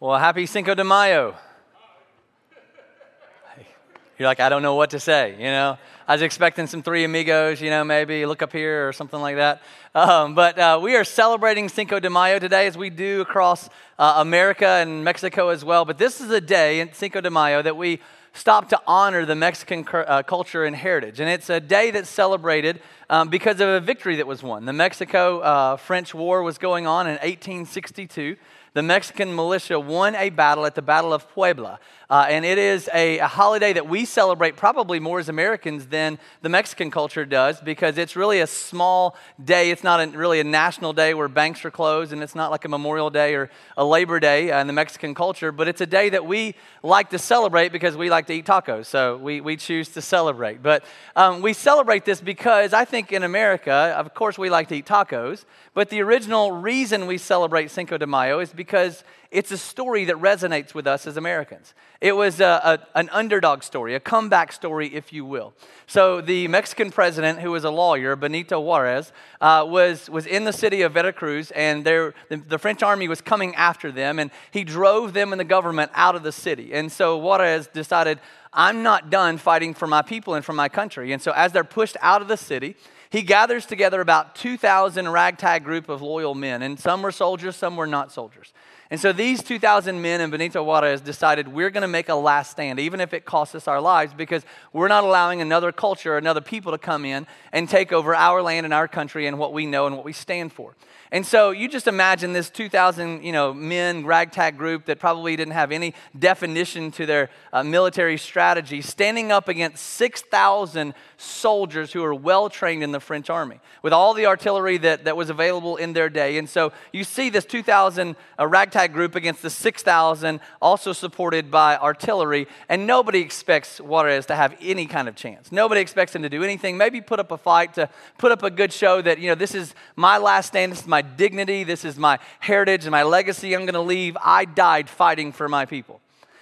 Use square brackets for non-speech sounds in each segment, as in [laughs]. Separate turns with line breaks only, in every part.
Well, happy Cinco de Mayo. You're like, I don't know what to say, you know? I was expecting some Three Amigos, you know, maybe look up here or something like that. Um, but uh, we are celebrating Cinco de Mayo today, as we do across uh, America and Mexico as well. But this is a day in Cinco de Mayo that we stop to honor the Mexican uh, culture and heritage. And it's a day that's celebrated um, because of a victory that was won. The Mexico uh, French War was going on in 1862 the Mexican militia won a battle at the Battle of Puebla. Uh, and it is a, a, holiday that we celebrate probably more as Americans than the Mexican culture does because it's really a small day. It's not a, really a national day where banks are closed, and it's not like a Memorial Day or a Labor Day uh, in the Mexican culture, but it's a day that we like to celebrate because we like to eat tacos. So we, we choose to celebrate. But um, we celebrate this because I think in America, of course, we like to eat tacos, but the original reason we celebrate Cinco de Mayo is because it's a story that resonates with us as Americans. It was a, a, an underdog story, a comeback story, if you will. So, the Mexican president, who was a lawyer, Benito Juarez, uh, was, was in the city of Veracruz, and the, the French army was coming after them, and he drove them and the government out of the city. And so, Juarez decided, I'm not done fighting for my people and for my country. And so, as they're pushed out of the city, he gathers together about 2,000 ragtag group of loyal men, and some were soldiers, some were not soldiers. And so these 2,000 men in Benito Juarez decided we're going to make a last stand, even if it costs us our lives, because we're not allowing another culture, another people to come in and take over our land and our country and what we know and what we stand for. And so you just imagine this 2,000, you know, men ragtag group that probably didn't have any definition to their uh, military strategy standing up against 6,000 soldiers who are well trained in the French army with all the artillery that, that was available in their day. And so you see this 2,000 uh, ragtag group against the 6,000 also supported by artillery. And nobody expects Juarez to have any kind of chance. Nobody expects him to do anything. Maybe put up a fight to put up a good show that, you know, this is my last stand. This is my my dignity, this is my heritage and my legacy I'm going to leave. I died fighting for my people.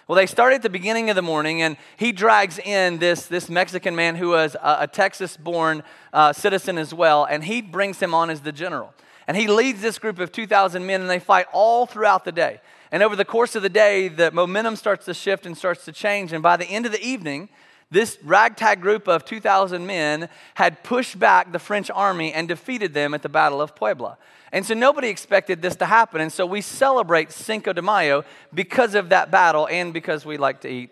Well, they start at the beginning of the morning, and he drags in this, this Mexican man who was a, a Texas born uh, citizen as well, and he brings him on as the general. And he leads this group of 2,000 men, and they fight all throughout the day. And over the course of the day, the momentum starts to shift and starts to change. And by the end of the evening, this ragtag group of 2,000 men had pushed back the French army and defeated them at the Battle of Puebla. And so nobody expected this to happen. And so we celebrate Cinco de Mayo because of that battle and because we like to eat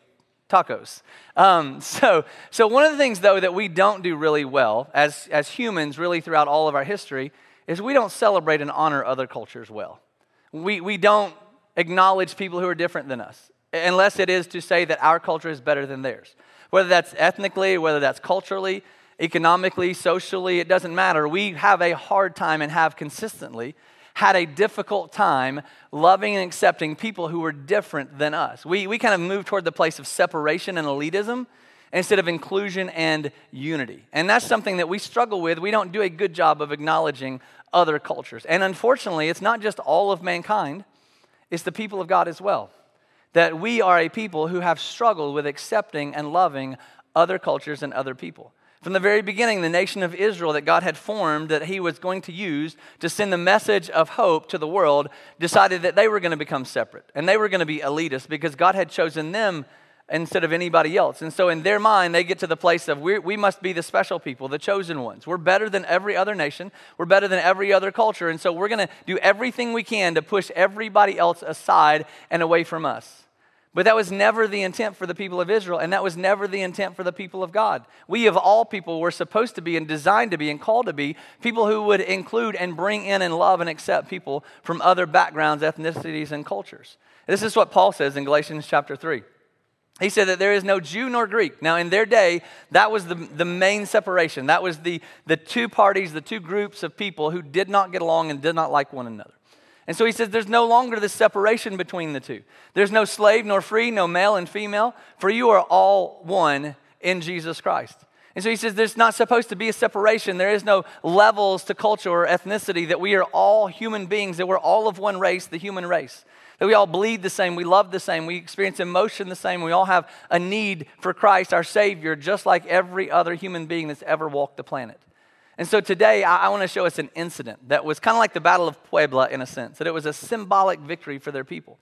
tacos. Um, [laughs] so, so one of the things, though, that we don't do really well as, as humans, really throughout all of our history, is we don't celebrate and honor other cultures well. We, we don't acknowledge people who are different than us, unless it is to say that our culture is better than theirs whether that's ethnically, whether that's culturally, economically, socially, it doesn't matter. We have a hard time and have consistently had a difficult time loving and accepting people who were different than us. We, we kind of move toward the place of separation and elitism instead of inclusion and unity. And that's something that we struggle with. We don't do a good job of acknowledging other cultures. And unfortunately, it's not just all of mankind, it's the people of God as well that we are a people who have struggled with accepting and loving other cultures and other people. From the very beginning, the nation of Israel that God had formed, that He was going to use to send the message of hope to the world, decided that they were going to become separate and they were going to be elitist because God had chosen them instead of anybody else. And so, in their mind, they get to the place of we must be the special people, the chosen ones. We're better than every other nation, we're better than every other culture. And so, we're going to do everything we can to push everybody else aside and away from us. But that was never the intent for the people of Israel, and that was never the intent for the people of God. We, of all people, were supposed to be and designed to be and called to be people who would include and bring in and love and accept people from other backgrounds, ethnicities, and cultures. This is what Paul says in Galatians chapter 3. He said that there is no Jew nor Greek. Now, in their day, that was the, the main separation. That was the, the two parties, the two groups of people who did not get along and did not like one another. And so he says there's no longer this separation between the two. There's no slave nor free, no male and female, for you are all one in Jesus Christ. And so he says there's not supposed to be a separation. There is no levels to culture or ethnicity, that we are all human beings, that we're all of one race, the human race. That we all bleed the same, we love the same, we experience emotion the same, we all have a need for Christ, our Savior, just like every other human being that's ever walked the planet. And so today, I, I want to show us an incident that was kind of like the Battle of Puebla in a sense, that it was a symbolic victory for their people.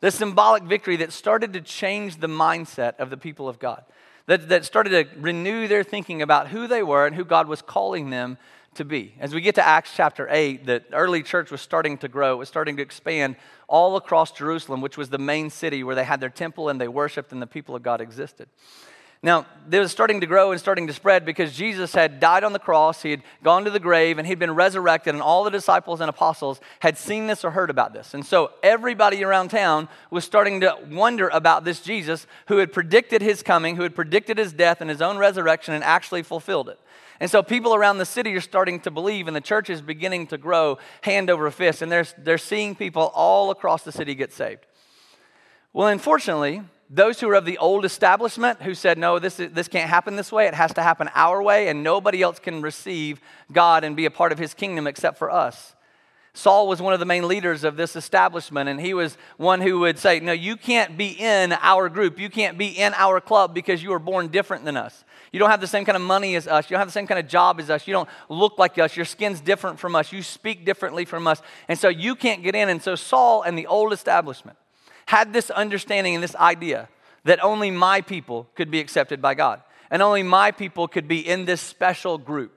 The symbolic victory that started to change the mindset of the people of God, that, that started to renew their thinking about who they were and who God was calling them to be. As we get to Acts chapter 8, the early church was starting to grow, it was starting to expand all across Jerusalem, which was the main city where they had their temple and they worshiped and the people of God existed. Now, it was starting to grow and starting to spread because Jesus had died on the cross, he had gone to the grave, and he'd been resurrected, and all the disciples and apostles had seen this or heard about this. And so everybody around town was starting to wonder about this Jesus who had predicted his coming, who had predicted his death and his own resurrection, and actually fulfilled it. And so people around the city are starting to believe, and the church is beginning to grow hand over fist, and they're, they're seeing people all across the city get saved. Well, unfortunately, those who are of the old establishment who said, no, this, this can't happen this way, it has to happen our way, and nobody else can receive God and be a part of his kingdom except for us. Saul was one of the main leaders of this establishment, and he was one who would say, No, you can't be in our group. You can't be in our club because you were born different than us. You don't have the same kind of money as us. You don't have the same kind of job as us. You don't look like us. Your skin's different from us. You speak differently from us. And so you can't get in. And so Saul and the old establishment had this understanding and this idea that only my people could be accepted by God, and only my people could be in this special group.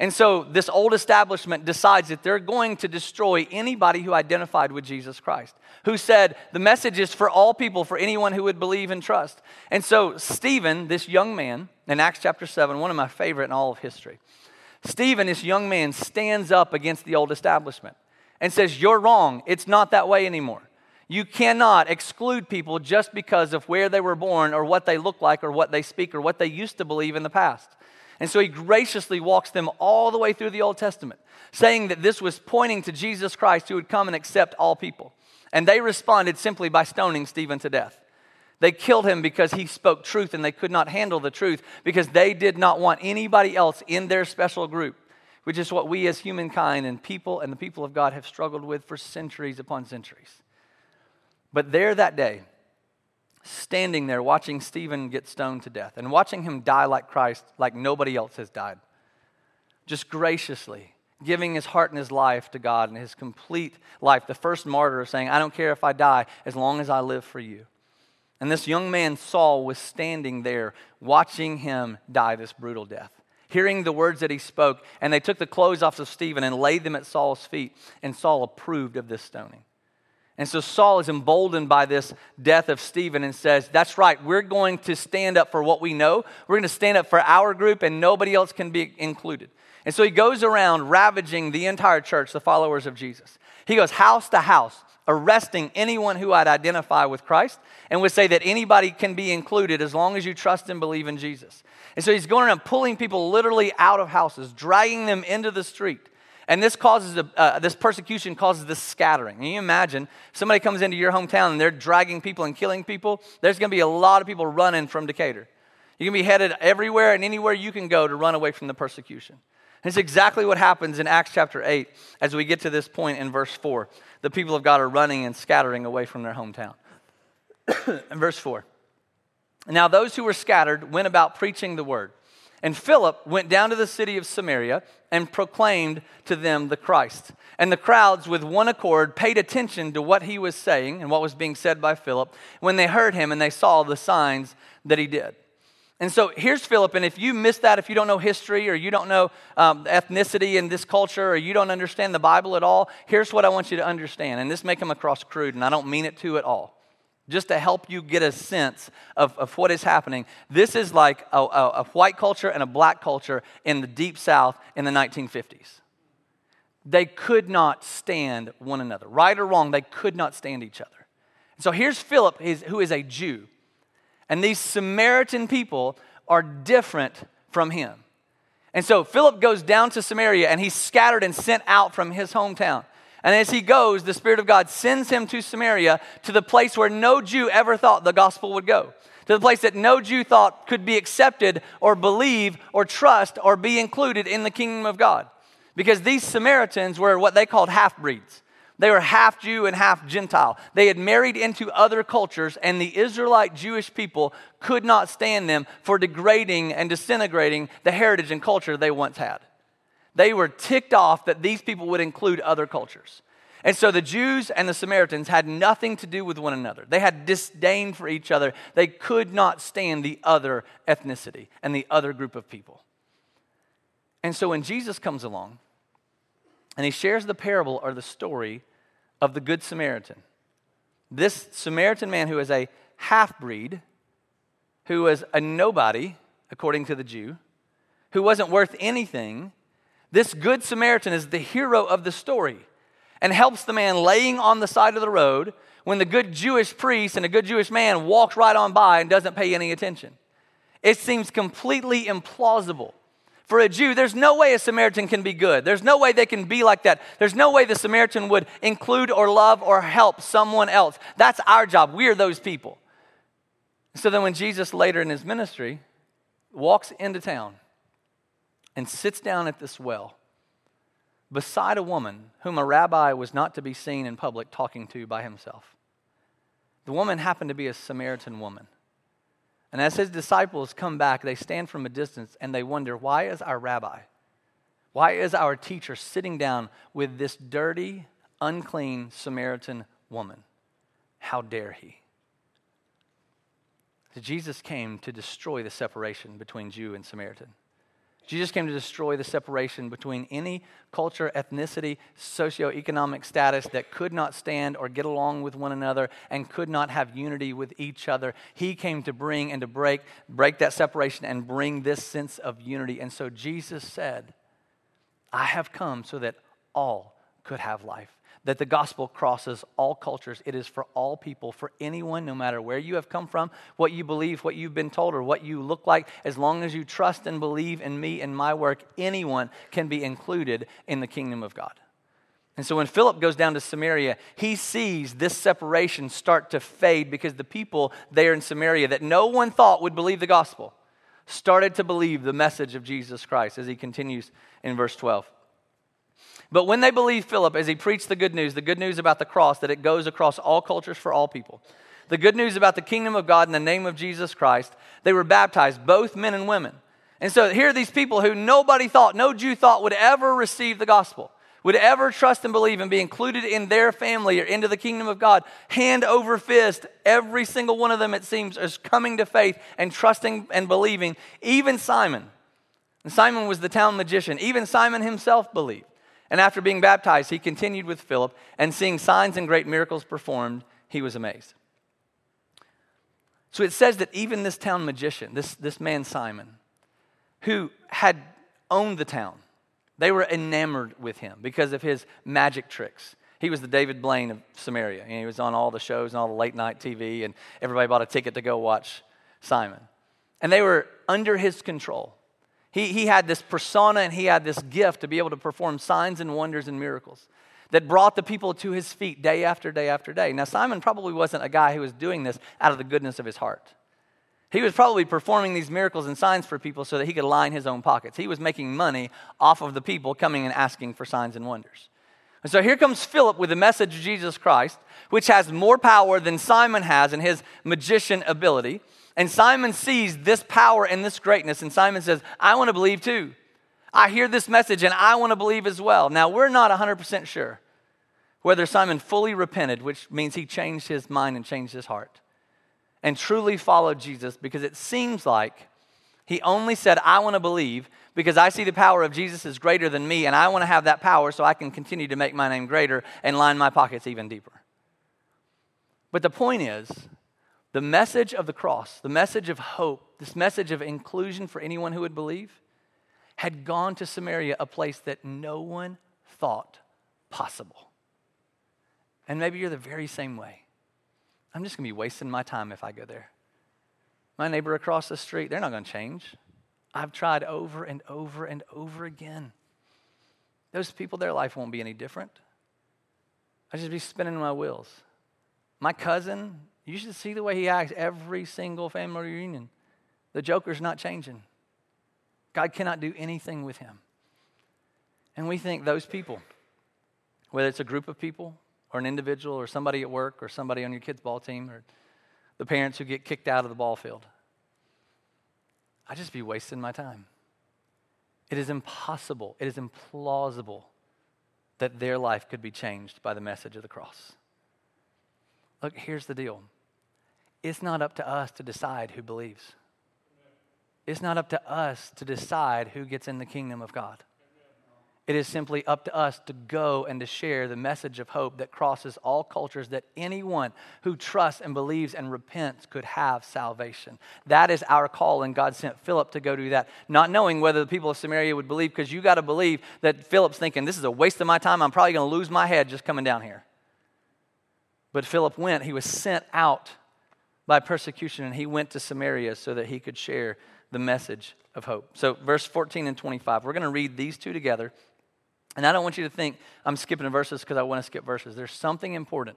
And so this old establishment decides that they're going to destroy anybody who identified with Jesus Christ, who said the message is for all people, for anyone who would believe and trust. And so Stephen, this young man, in Acts chapter 7, one of my favorite in all of history, Stephen, this young man, stands up against the old establishment and says, You're wrong. It's not that way anymore. You cannot exclude people just because of where they were born or what they look like or what they speak or what they used to believe in the past. And so he graciously walks them all the way through the Old Testament, saying that this was pointing to Jesus Christ who would come and accept all people. And they responded simply by stoning Stephen to death. They killed him because he spoke truth and they could not handle the truth because they did not want anybody else in their special group, which is what we as humankind and people and the people of God have struggled with for centuries upon centuries. But there that day, standing there watching Stephen get stoned to death and watching him die like Christ, like nobody else has died, just graciously giving his heart and his life to God and his complete life, the first martyr saying, I don't care if I die as long as I live for you. And this young man, Saul, was standing there watching him die this brutal death, hearing the words that he spoke. And they took the clothes off of Stephen and laid them at Saul's feet. And Saul approved of this stoning. And so Saul is emboldened by this death of Stephen and says, That's right, we're going to stand up for what we know. We're going to stand up for our group, and nobody else can be included. And so he goes around ravaging the entire church, the followers of Jesus. He goes house to house, arresting anyone who would identify with Christ and would say that anybody can be included as long as you trust and believe in Jesus. And so he's going around pulling people literally out of houses, dragging them into the street and this causes a, uh, this persecution causes this scattering. Can you imagine somebody comes into your hometown and they're dragging people and killing people? There's going to be a lot of people running from Decatur. You can be headed everywhere and anywhere you can go to run away from the persecution. It's exactly what happens in Acts chapter 8 as we get to this point in verse 4. The people of God are running and scattering away from their hometown. [coughs] in verse 4. Now, those who were scattered went about preaching the word. And Philip went down to the city of Samaria and proclaimed to them the Christ. And the crowds, with one accord, paid attention to what he was saying and what was being said by Philip when they heard him and they saw the signs that he did. And so here's Philip, and if you miss that, if you don't know history or you don't know um, ethnicity in this culture or you don't understand the Bible at all, here's what I want you to understand. And this may come across crude, and I don't mean it to at all just to help you get a sense of, of what is happening. This is like a, a, a white culture and a black culture in the deep south in the 1950s. They could not stand one another. Right or wrong, they could not stand each other. So here's Philip, who is a Jew. And these Samaritan people are different from him. And so Philip goes down to Samaria and he's scattered and sent out from his hometown. And as he goes, the Spirit of God sends him to Samaria, to the place where no Jew ever thought the gospel would go, to the place that no Jew thought could be accepted or believe or trust or be included in the kingdom of God. Because these Samaritans were what they called half breeds. They were half Jew and half Gentile. They had married into other cultures, and the Israelite Jewish people could not stand them for degrading and disintegrating the heritage and culture they once had. They were ticked off that these people would include other cultures. And so the Jews and the Samaritans had nothing to do with one another. They had disdain for each other. They could not stand the other ethnicity and the other group of people. And so when Jesus comes along and he shares the parable or the story of the Good Samaritan, this Samaritan man who is a half breed, who was a nobody, according to the Jew, who wasn't worth anything, this Good Samaritan is the hero of the story and helps the man laying on the side of the road when the good Jewish priest and a good Jewish man walks right on by and doesn't pay any attention. It seems completely implausible. For a Jew, there's no way a Samaritan can be good. There's no way they can be like that. There's no way the Samaritan would include or love or help someone else. That's our job. We're those people. So then, when Jesus later in his ministry walks into town and sits down at this well, beside a woman whom a rabbi was not to be seen in public talking to by himself. The woman happened to be a Samaritan woman. And as his disciples come back, they stand from a distance and they wonder why is our rabbi, why is our teacher sitting down with this dirty, unclean Samaritan woman? How dare he? Jesus came to destroy the separation between Jew and Samaritan. Jesus came to destroy the separation between any culture, ethnicity, socioeconomic status that could not stand or get along with one another and could not have unity with each other. He came to bring and to break, break that separation and bring this sense of unity. And so Jesus said, I have come so that all could have life that the gospel crosses all cultures. It is for all people, for anyone, no matter where you have come from, what you believe, what you've been told, or what you look like. As long as you trust and believe in me and my work, anyone can be included in the kingdom of God. And so when Philip goes down to Samaria, he sees this separation start to fade because the people there in Samaria that no one thought would believe the gospel started to believe the message of Jesus Christ as he continues in verse 12. But when they believed Philip as he preached the good news, the good news about the cross, that it goes across all cultures for all people, the good news about the kingdom of God in the name of Jesus Christ, they were baptized, both men and women. And so here are these people who nobody thought, no Jew thought would ever receive the gospel, would ever trust and believe and be included in their family or into the kingdom of God. Hand over fist, every single one of them, it seems, is coming to faith and trusting and believing. Even Simon. And Simon was the town magician. Even Simon himself believed. And after being baptized, he continued with Philip, and seeing signs and great miracles performed, he was amazed. So it says that even this town magician, this, this man Simon, who had owned the town, they were enamored with him because of his magic tricks. He was the David Blaine of Samaria. And he was on all the shows and all the late night TV, and everybody bought a ticket to go watch Simon. And they were under his control. He, he had this persona and he had this gift to be able to perform signs and wonders and miracles that brought the people to his feet day after day after day. Now, Simon probably wasn't a guy who was doing this out of the goodness of his heart. He was probably performing these miracles and signs for people so that he could line his own pockets. He was making money off of the people coming and asking for signs and wonders. And so here comes Philip with the message of Jesus Christ, which has more power than Simon has in his magician ability. And Simon sees this power and this greatness, and Simon says, I want to believe too. I hear this message and I want to believe as well. Now, we're not 100% sure whether Simon fully repented, which means he changed his mind and changed his heart, and truly followed Jesus because it seems like he only said, I want to believe because I see the power of Jesus is greater than me, and I want to have that power so I can continue to make my name greater and line my pockets even deeper. But the point is, the message of the cross, the message of hope, this message of inclusion for anyone who would believe, had gone to Samaria, a place that no one thought possible. And maybe you're the very same way. I'm just going to be wasting my time if I go there. My neighbor across the street, they're not going to change. I've tried over and over and over again. Those people, their life won't be any different. I just be spinning my wheels. My cousin, you should see the way he acts every single family reunion. The joker's not changing. God cannot do anything with him. And we think those people, whether it's a group of people or an individual or somebody at work or somebody on your kid's ball team or the parents who get kicked out of the ball field, I just be wasting my time. It is impossible, it is implausible that their life could be changed by the message of the cross. Look, here's the deal it's not up to us to decide who believes, it's not up to us to decide who gets in the kingdom of God. It is simply up to us to go and to share the message of hope that crosses all cultures that anyone who trusts and believes and repents could have salvation. That is our call, and God sent Philip to go do that, not knowing whether the people of Samaria would believe, because you got to believe that Philip's thinking, This is a waste of my time. I'm probably going to lose my head just coming down here. But Philip went, he was sent out by persecution, and he went to Samaria so that he could share the message of hope. So, verse 14 and 25, we're going to read these two together. And I don't want you to think I'm skipping verses because I want to skip verses. There's something important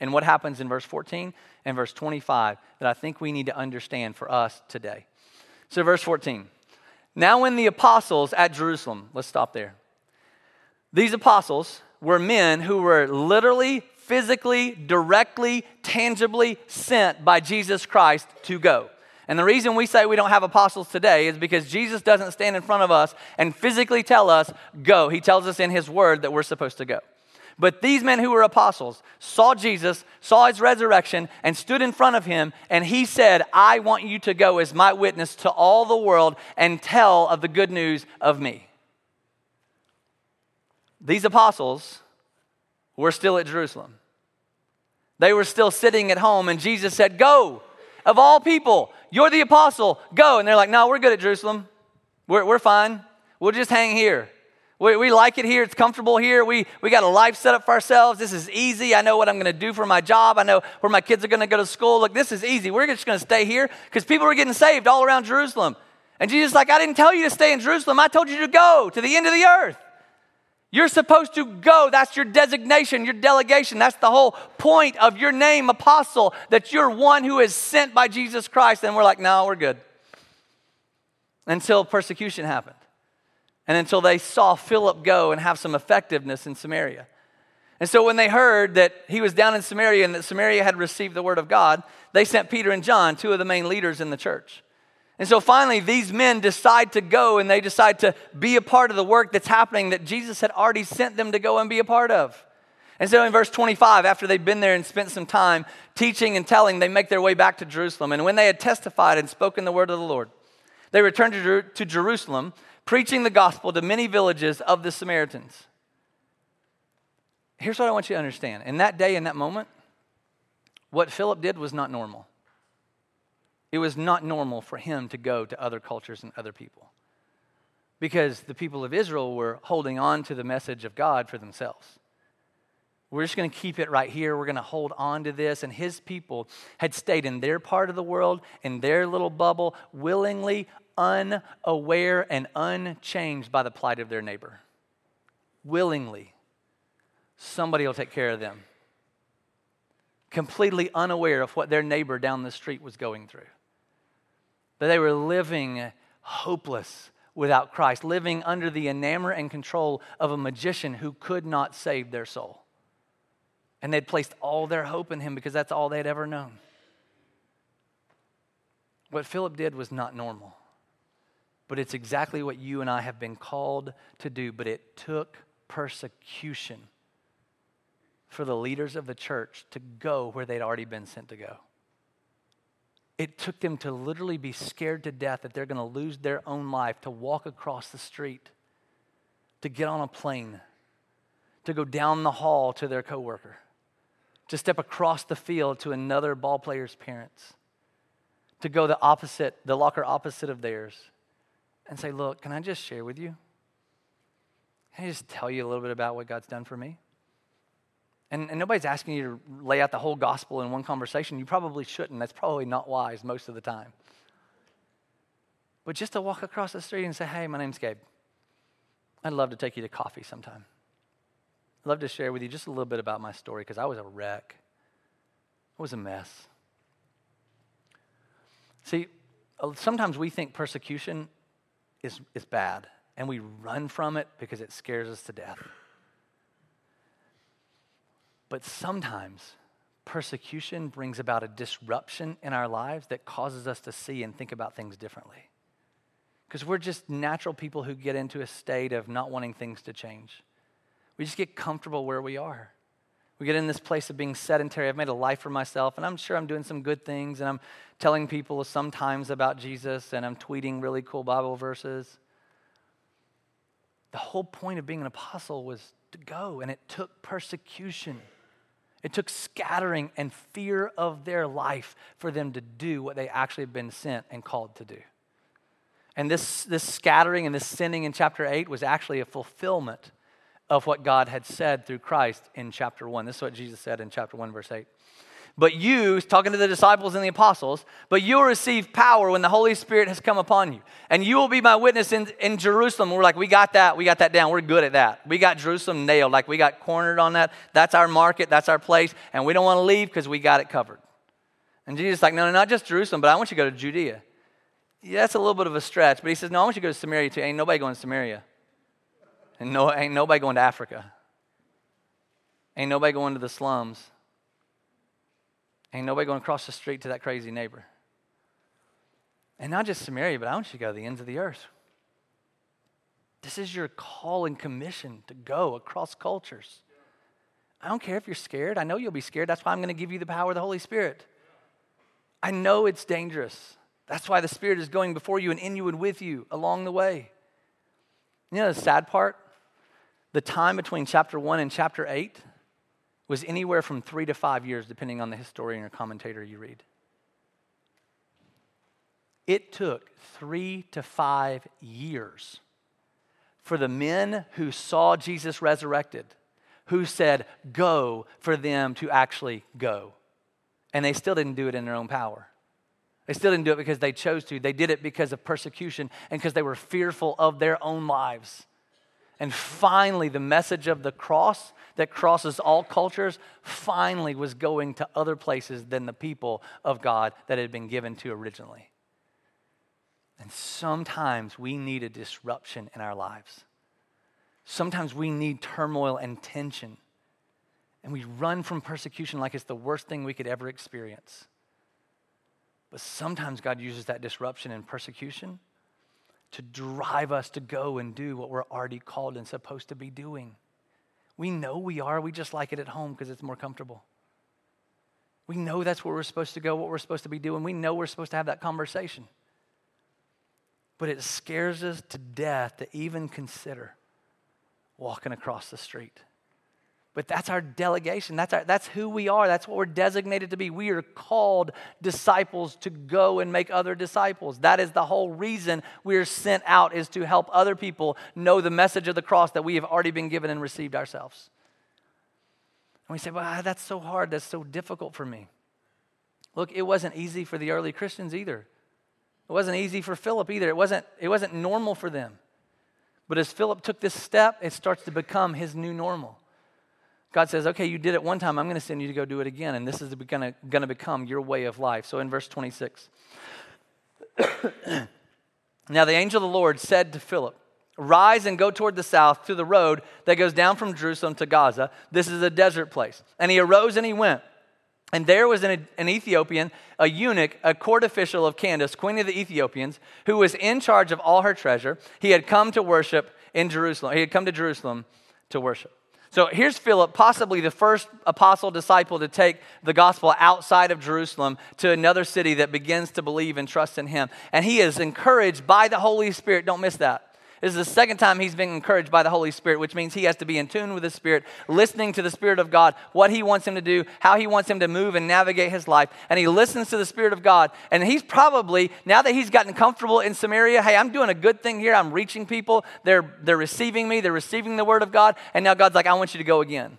in what happens in verse 14 and verse 25 that I think we need to understand for us today. So, verse 14. Now, when the apostles at Jerusalem, let's stop there. These apostles were men who were literally, physically, directly, tangibly sent by Jesus Christ to go. And the reason we say we don't have apostles today is because Jesus doesn't stand in front of us and physically tell us, go. He tells us in His Word that we're supposed to go. But these men who were apostles saw Jesus, saw his resurrection, and stood in front of him, and he said, I want you to go as my witness to all the world and tell of the good news of me. These apostles were still at Jerusalem. They were still sitting at home, and Jesus said, Go, of all people, you're the apostle, go. And they're like, no, we're good at Jerusalem. We're, we're fine. We'll just hang here. We, we like it here. It's comfortable here. We, we got a life set up for ourselves. This is easy. I know what I'm going to do for my job. I know where my kids are going to go to school. Look, this is easy. We're just going to stay here because people are getting saved all around Jerusalem. And Jesus like, I didn't tell you to stay in Jerusalem. I told you to go to the end of the earth. You're supposed to go. That's your designation, your delegation. That's the whole point of your name, apostle, that you're one who is sent by Jesus Christ. And we're like, no, we're good. Until persecution happened. And until they saw Philip go and have some effectiveness in Samaria. And so when they heard that he was down in Samaria and that Samaria had received the word of God, they sent Peter and John, two of the main leaders in the church. And so finally, these men decide to go and they decide to be a part of the work that's happening that Jesus had already sent them to go and be a part of. And so in verse 25, after they've been there and spent some time teaching and telling, they make their way back to Jerusalem. And when they had testified and spoken the word of the Lord, they returned to, Jerusalem, preaching the gospel to many villages of the Samaritans. Here's what I want you to understand. In that day, in that moment, what Philip did was not normal. It was not normal for him to go to other cultures and other people because the people of Israel were holding on to the message of God for themselves. We're just going to keep it right here. We're going to hold on to this. And his people had stayed in their part of the world, in their little bubble, willingly, unaware, and unchanged by the plight of their neighbor. Willingly. Somebody will take care of them. Completely unaware of what their neighbor down the street was going through that they were living hopeless without Christ, living under the enamor and control of a magician who could not save their soul. And they'd placed all their hope in him because that's all they'd ever known. What Philip did was not normal, but it's exactly what you and I have been called to do. But it took persecution for the leaders of the church to go where they'd already been sent to go. It took them to literally be scared to death that they're going to lose their own life to walk across the street, to get on a plane, to go down the hall to their coworker, to step across the field to another ball player's parents, to go the opposite, the locker opposite of theirs, and say, Look, can I just share with you? Can I just tell you a little bit about what God's done for me? And, and nobody's asking you to lay out the whole gospel in one conversation. You probably shouldn't. That's probably not wise most of the time. But just to walk across the street and say, hey, my name's Gabe. I'd love to take you to coffee sometime. I'd love to share with you just a little bit about my story because I was a wreck. I was a mess. See, uh, sometimes we think persecution is, is bad and we run from it because it scares us to death. But sometimes persecution brings about a disruption in our lives that causes us to see and think about things differently. Because we're just natural people who get into a state of not wanting things to change. We just get comfortable where we are. We get in this place of being sedentary. I've made a life for myself, and I'm sure I'm doing some good things, and I'm telling people sometimes about Jesus, and I'm tweeting really cool Bible verses. The whole point of being an apostle was to go, and it took persecution. It took scattering and fear of their life for them to do what they actually had been sent and called to do. And this, this scattering and this sinning in chapter 8 was actually a fulfillment of what God had said through Christ in chapter 1. This is what Jesus said in chapter 1, verse 8. But you, talking to the disciples and the apostles, but you will receive power when the Holy Spirit has come upon you. And you will be my witness in, in Jerusalem. We're like, we got that. We got that down. We're good at that. We got Jerusalem nailed. Like, we got cornered on that. That's our market. That's our place. And we don't want to leave because we got it covered. And Jesus is like, no, no, not just Jerusalem, but I want you to go to Judea. Yeah, that's a little bit of a stretch. But he says, no, I want you to go to Samaria too. Ain't nobody going to Samaria. And no, ain't nobody going to Africa. Ain't nobody going to the slums. Ain't nobody going across the street to that crazy neighbor. And not just Samaria, but I want you to go to the ends of the earth. This is your call and commission to go across cultures. I don't care if you're scared. I know you'll be scared. That's why I'm going to give you the power of the Holy Spirit. I know it's dangerous. That's why the Spirit is going before you and in you and with you along the way. You know the sad part? The time between chapter 1 and chapter 8 was anywhere from three to five years, depending on the historian or commentator you read. It took three to five years for the men who saw Jesus resurrected, who said, Go, for them to actually go. And they still didn't do it in their own power. They still didn't do it because they chose to. They did it because of persecution and because they were fearful of their own lives. And finally, the message of the cross that crosses all cultures finally was going to other places than the people of God that had been given to originally. And sometimes we need a disruption in our lives. Sometimes we need turmoil and tension. And we run from persecution like it's the worst thing we could ever experience. But sometimes God uses that disruption and persecution to drive us to go and do what we're already called and supposed to be doing. We know we are, we just like it at home because it's more comfortable. We know that's where we're supposed to go, what we're supposed to be doing. We know we're supposed to have that conversation. But it scares us to death to even consider walking across the street. But that's our delegation. That's, our, that's who we are. That's what we're designated to be. We are called disciples to go and make other disciples. That is the whole reason we are sent out is to help other people know the message of the cross that we have already been given and received ourselves. And we say, well, that's so hard. That's so difficult for me. Look, it wasn't easy for the early Christians either. It wasn't easy for Philip either. It wasn't, it wasn't normal for them. But as Philip took this step, it starts to become his new normal. God says, okay, you did it one time. I'm going to send you to go do it again. And this is going to become your way of life. So in verse 26, [coughs] now the angel of the Lord said to Philip, Rise and go toward the south to the road that goes down from Jerusalem to Gaza. This is a desert place. And he arose and he went. And there was an, an, Ethiopian, a eunuch, a court official of Candace, queen of the Ethiopians, who was in charge of all her treasure. He had come to worship in Jerusalem. He had come to Jerusalem to worship. So here's Philip, possibly the first apostle disciple to take the gospel outside of Jerusalem to another city that begins to believe and trust in him. And he is encouraged by the Holy Spirit. Don't miss that. This is the second time he's been encouraged by the Holy Spirit, which means he has to be in tune with the Spirit, listening to the Spirit of God, what he wants him to do, how he wants him to move and navigate his life. And he listens to the Spirit of God. And he's probably, now that he's gotten comfortable in Samaria, hey, I'm doing a good thing here. I'm reaching people. They're, they're receiving me, they're receiving the Word of God. And now God's like, I want you to go again.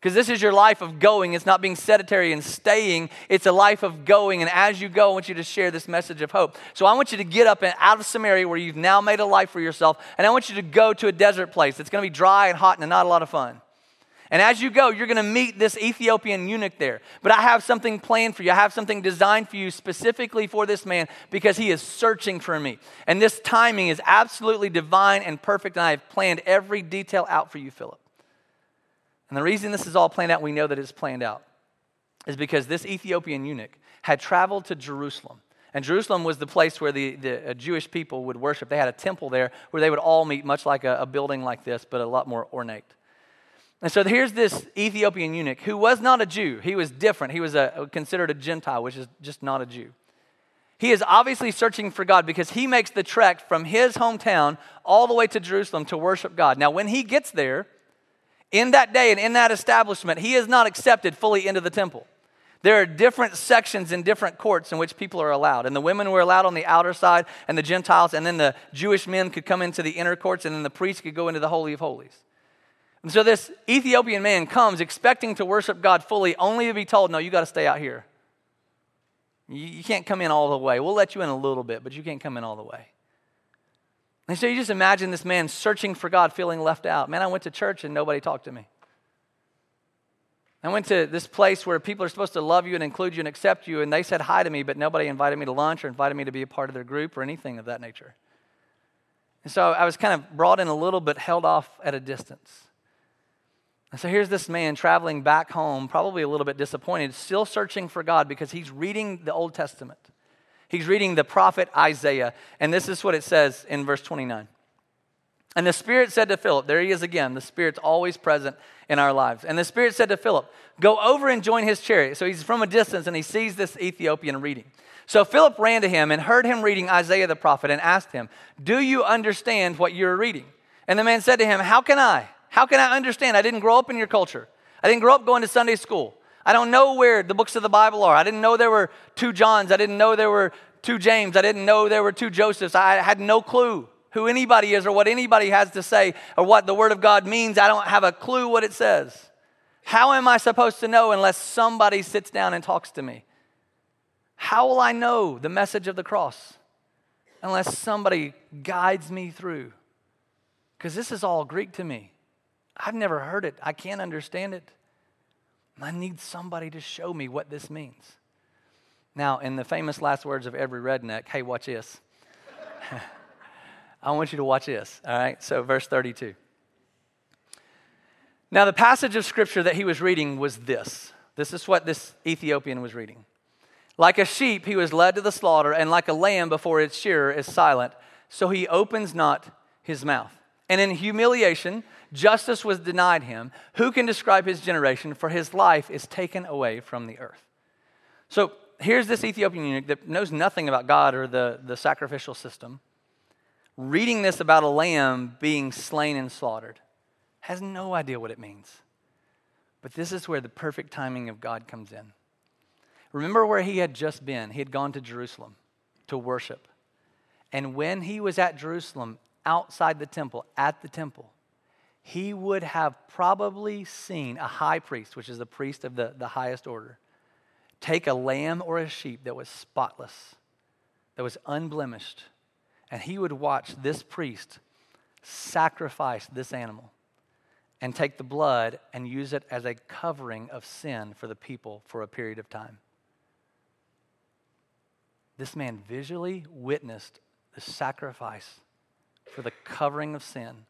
Because this is your life of going. It's not being sedentary and staying. It's a life of going. And as you go, I want you to share this message of hope. So I want you to get up and out of Samaria where you've now made a life for yourself. And I want you to go to a desert place that's going to be dry and hot and not a lot of fun. And as you go, you're going to meet this Ethiopian eunuch there. But I have something planned for you. I have something designed for you specifically for this man because he is searching for me. And this timing is absolutely divine and perfect. And I have planned every detail out for you, Philip. And the reason this is all planned out, we know that it's planned out, is because this Ethiopian eunuch had traveled to Jerusalem. And Jerusalem was the place where the, the uh, Jewish people would worship. They had a temple there where they would all meet, much like a, a building like this, but a lot more ornate. And so here's this Ethiopian eunuch who was not a Jew. He was different. He was a, considered a Gentile, which is just not a Jew. He is obviously searching for God because he makes the trek from his hometown all the way to Jerusalem to worship God. Now, when he gets there, in that day and in that establishment, he is not accepted fully into the temple. There are different sections in different courts in which people are allowed. And the women were allowed on the outer side, and the Gentiles, and then the Jewish men could come into the inner courts, and then the priests could go into the Holy of Holies. And so this Ethiopian man comes expecting to worship God fully, only to be told, no, you got to stay out here. You, you can't come in all the way. We'll let you in a little bit, but you can't come in all the way. And so you just imagine this man searching for God, feeling left out. Man, I went to church and nobody talked to me. I went to this place where people are supposed to love you and include you and accept you, and they said hi to me, but nobody invited me to lunch or invited me to be a part of their group or anything of that nature. And so I was kind of brought in a little bit, held off at a distance. And so here's this man traveling back home, probably a little bit disappointed, still searching for God because he's reading the Old Testament. He's reading the prophet Isaiah, and this is what it says in verse 29. And the Spirit said to Philip, there he is again, the Spirit's always present in our lives. And the Spirit said to Philip, Go over and join his chariot. So he's from a distance and he sees this Ethiopian reading. So Philip ran to him and heard him reading Isaiah the prophet and asked him, Do you understand what you're reading? And the man said to him, How can I? How can I understand? I didn't grow up in your culture. I didn't grow up going to Sunday school. I don't know where the books of the Bible are. I didn't know there were two Johns. I didn't know there were two James. I didn't know there were two Josephs. I had no clue who anybody is or what anybody has to say or what the Word of God means. I don't have a clue what it says. How am I supposed to know unless somebody sits down and talks to me? How will I know the message of the cross unless somebody guides me through? Because this is all Greek to me. I've never heard it, I can't understand it. I need somebody to show me what this means. Now, in the famous last words of every redneck, hey, watch this. [laughs] I want you to watch this. All right. So, verse 32. Now, the passage of scripture that he was reading was this. This is what this Ethiopian was reading. Like a sheep, he was led to the slaughter, and like a lamb before its shearer is silent, so he opens not his mouth. And in humiliation, justice was denied him. Who can describe his generation? For his life is taken away from the earth. So here's this Ethiopian eunuch that knows nothing about God or the, the sacrificial system reading this about a lamb being slain and slaughtered, has no idea what it means. But this is where the perfect timing of God comes in. Remember where he had just been. He had gone to Jerusalem to worship. And when he was at Jerusalem, outside the temple, at the temple, he would have probably seen a high priest, which is the priest of the, the highest order, take a lamb or a sheep that was spotless, that was unblemished, and he would watch this priest sacrifice this animal and take the blood and use it as a covering of sin for the people for a period of time. This man visually witnessed the sacrifice for the covering of sin,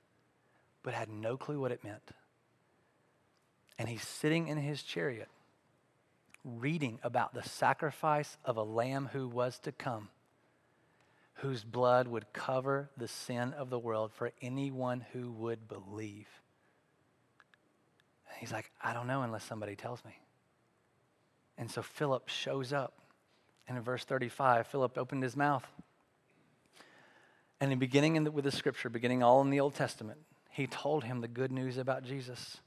but had no clue what it meant. And he's sitting in his chariot reading about the sacrifice of a lamb who was to come whose blood would cover the sin of the world for anyone who would believe. And he's like, I don't know unless somebody tells me. And so Philip shows up. And in verse 35, Philip opened his mouth. And in beginning in the, with the scripture, beginning all in the Old Testament, he told him the good news about Jesus.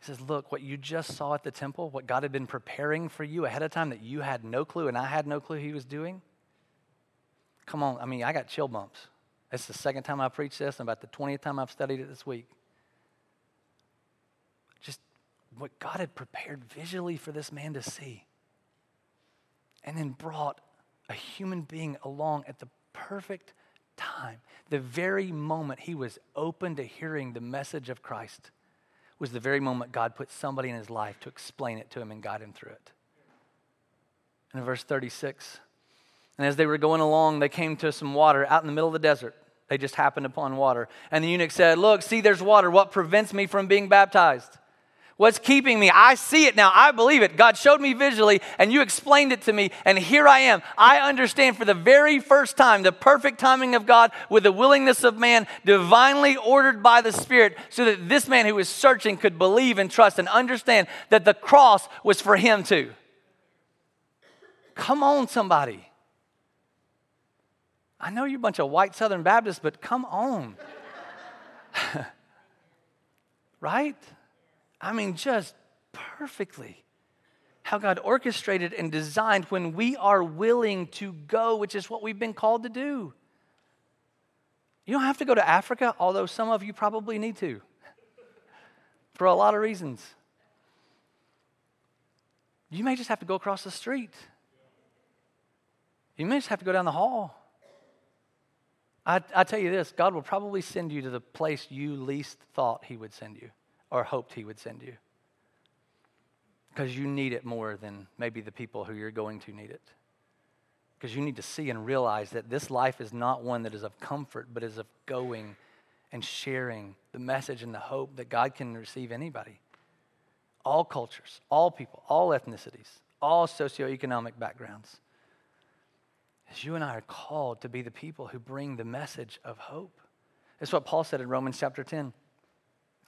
He says, Look, what you just saw at the temple, what God had been preparing for you ahead of time that you had no clue and I had no clue he was doing, Come on, I mean, I got chill bumps. It's the second time I've preached this, and about the 20th time I've studied it this week. Just what God had prepared visually for this man to see. And then brought a human being along at the perfect time. The very moment he was open to hearing the message of Christ was the very moment God put somebody in his life to explain it to him and guide him through it. And in verse 36, and as they were going along, they came to some water out in the middle of the desert. They just happened upon water. And the eunuch said, Look, see, there's water. What prevents me from being baptized? What's keeping me? I see it now. I believe it. God showed me visually, and you explained it to me, and here I am. I understand for the very first time the perfect timing of God with the willingness of man, divinely ordered by the Spirit, so that this man who was searching could believe and trust and understand that the cross was for him too. Come on, somebody. I know you're a bunch of white Southern Baptists, but come on. [laughs] right? I mean, just perfectly. How God orchestrated and designed when we are willing to go, which is what we've been called to do. You don't have to go to Africa, although some of you probably need to [laughs] for a lot of reasons. You may just have to go across the street. You may just have to go down the hall. I, I tell you this God will probably send you to the place you least thought He would send you or hoped He would send you. Because you need it more than maybe the people who you're going to need it. Because you need to see and realize that this life is not one that is of comfort, but is of going and sharing the message and the hope that God can receive anybody. All cultures, all people, all ethnicities, all socioeconomic backgrounds. As you and I are called to be the people who bring the message of hope. That's what Paul said in Romans chapter 10.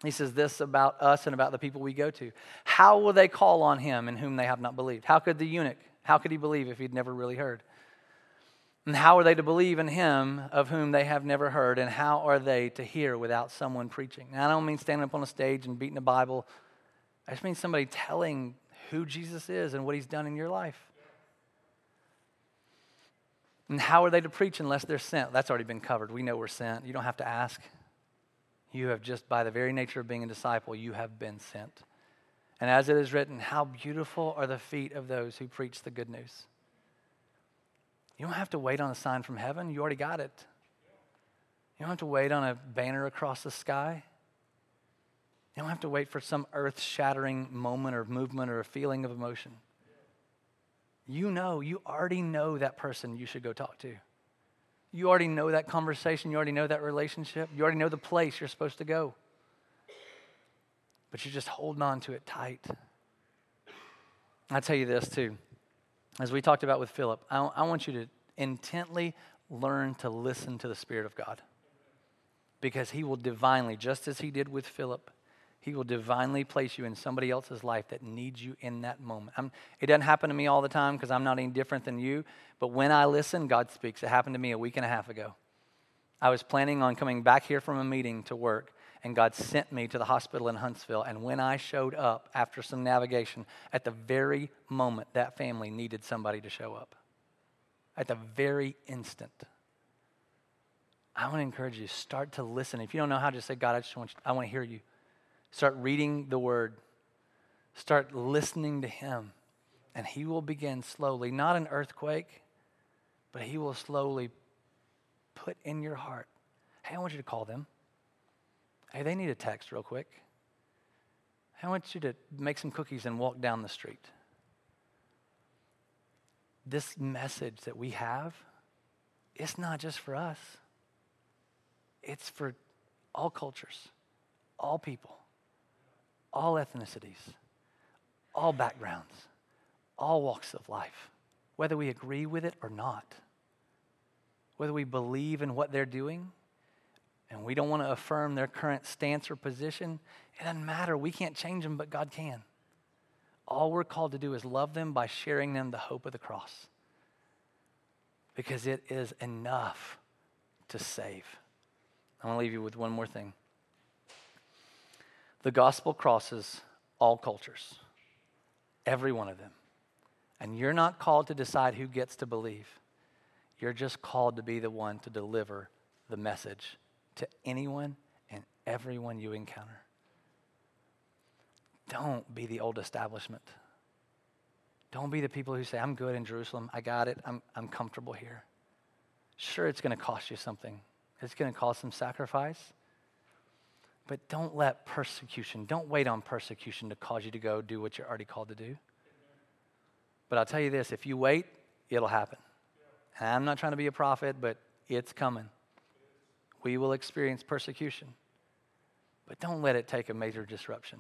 He says this about us and about the people we go to. How will they call on him in whom they have not believed? How could the eunuch, how could he believe if he'd never really heard? And how are they to believe in him of whom they have never heard? And how are they to hear without someone preaching? Now, I don't mean standing up on a stage and beating the Bible. I just mean somebody telling who Jesus is and what he's done in your life. And how are they to preach unless they're sent? That's already been covered. We know we're sent. You don't have to ask. You have just, by the very nature of being a disciple, you have been sent. And as it is written, how beautiful are the feet of those who preach the good news. You don't have to wait on a sign from heaven, you already got it. You don't have to wait on a banner across the sky. You don't have to wait for some earth shattering moment or movement or a feeling of emotion. You know, you already know that person you should go talk to. You already know that conversation. You already know that relationship. You already know the place you're supposed to go. But you're just holding on to it tight. I tell you this too. As we talked about with Philip, I, I want you to intently learn to listen to the Spirit of God. Because he will divinely, just as he did with Philip, he will divinely place you in somebody else's life that needs you in that moment. I'm, it doesn't happen to me all the time because I'm not any different than you, but when I listen, God speaks. It happened to me a week and a half ago. I was planning on coming back here from a meeting to work, and God sent me to the hospital in Huntsville. And when I showed up after some navigation, at the very moment that family needed somebody to show up, at the very instant. I want to encourage you, start to listen. If you don't know how, just say, God, I just want you, I want to hear you. Start reading the word. Start listening to him. And he will begin slowly, not an earthquake, but he will slowly put in your heart hey, I want you to call them. Hey, they need a text real quick. I want you to make some cookies and walk down the street. This message that we have, it's not just for us, it's for all cultures, all people all ethnicities, all backgrounds, all walks of life, whether we agree with it or not, whether we believe in what they're doing and we don't want to affirm their current stance or position, it doesn't matter. We can't change them, but God can. All we're called to do is love them by sharing them the hope of the cross because it is enough to save. I want to leave you with one more thing. The gospel crosses all cultures, every one of them. And you're not called to decide who gets to believe. You're just called to be the one to deliver the message to anyone and everyone you encounter. Don't be the old establishment. Don't be the people who say, I'm good in Jerusalem. I got it. I'm, I'm comfortable here. Sure, it's going to cost you something, it's going to cost some sacrifice. But don't let persecution, don't wait on persecution to cause you to go do what you're already called to do. But I'll tell you this if you wait, it'll happen. And I'm not trying to be a prophet, but it's coming. We will experience persecution. But don't let it take a major disruption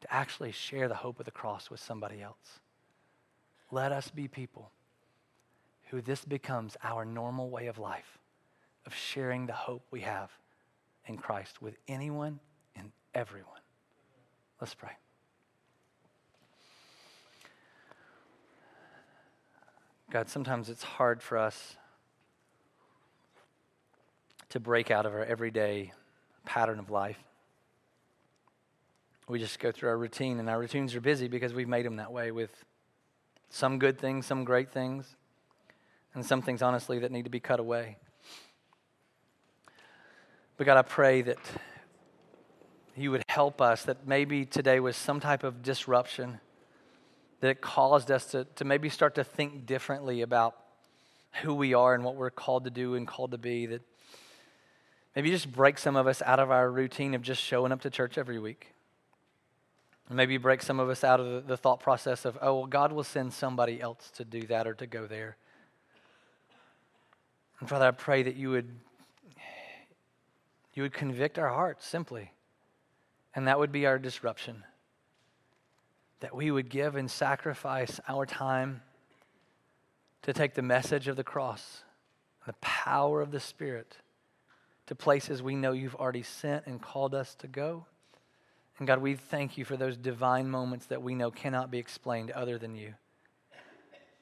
to actually share the hope of the cross with somebody else. Let us be people who this becomes our normal way of life, of sharing the hope we have in Christ with anyone everyone. Let's pray. God, sometimes it's hard for us to break out of our everyday pattern of life. We just go through our routine, and our routines are busy because we've made them that way with some good things, some great things, and some things, honestly, that need to be cut away. But God, I pray that you would help us, that maybe today was some type of disruption, that it caused us to, to maybe start to think differently about who we are and what we're called to do and called to be, that maybe just break some of us out of our routine of just showing up to church every week. Maybe break some of us out of the, thought process of, oh, well, God will send somebody else to do that or to go there. And Father, I pray that you would you would convict our hearts simply. And that would be our disruption. That we would give and sacrifice our time to take the message of the cross, the power of the Spirit, to places we know you've already sent and called us to go. And God, we thank you for those divine moments that we know cannot be explained other than you.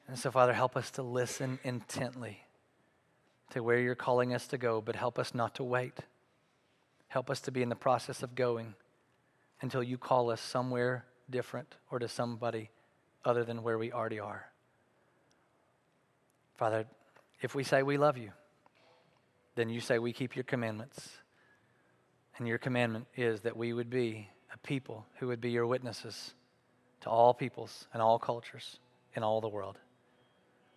And so, Father, help us to listen intently to where you're calling us to go, but help us not to wait. Help us to be in the process of going until you call us somewhere different or to somebody other than where we already are. Father, if we say we love you, then you say we keep your commandments. And your commandment is that we would be a people who would be your witnesses to all peoples and all cultures in all the world.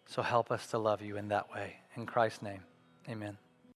So help us to love you in that way. In Christ's name, amen.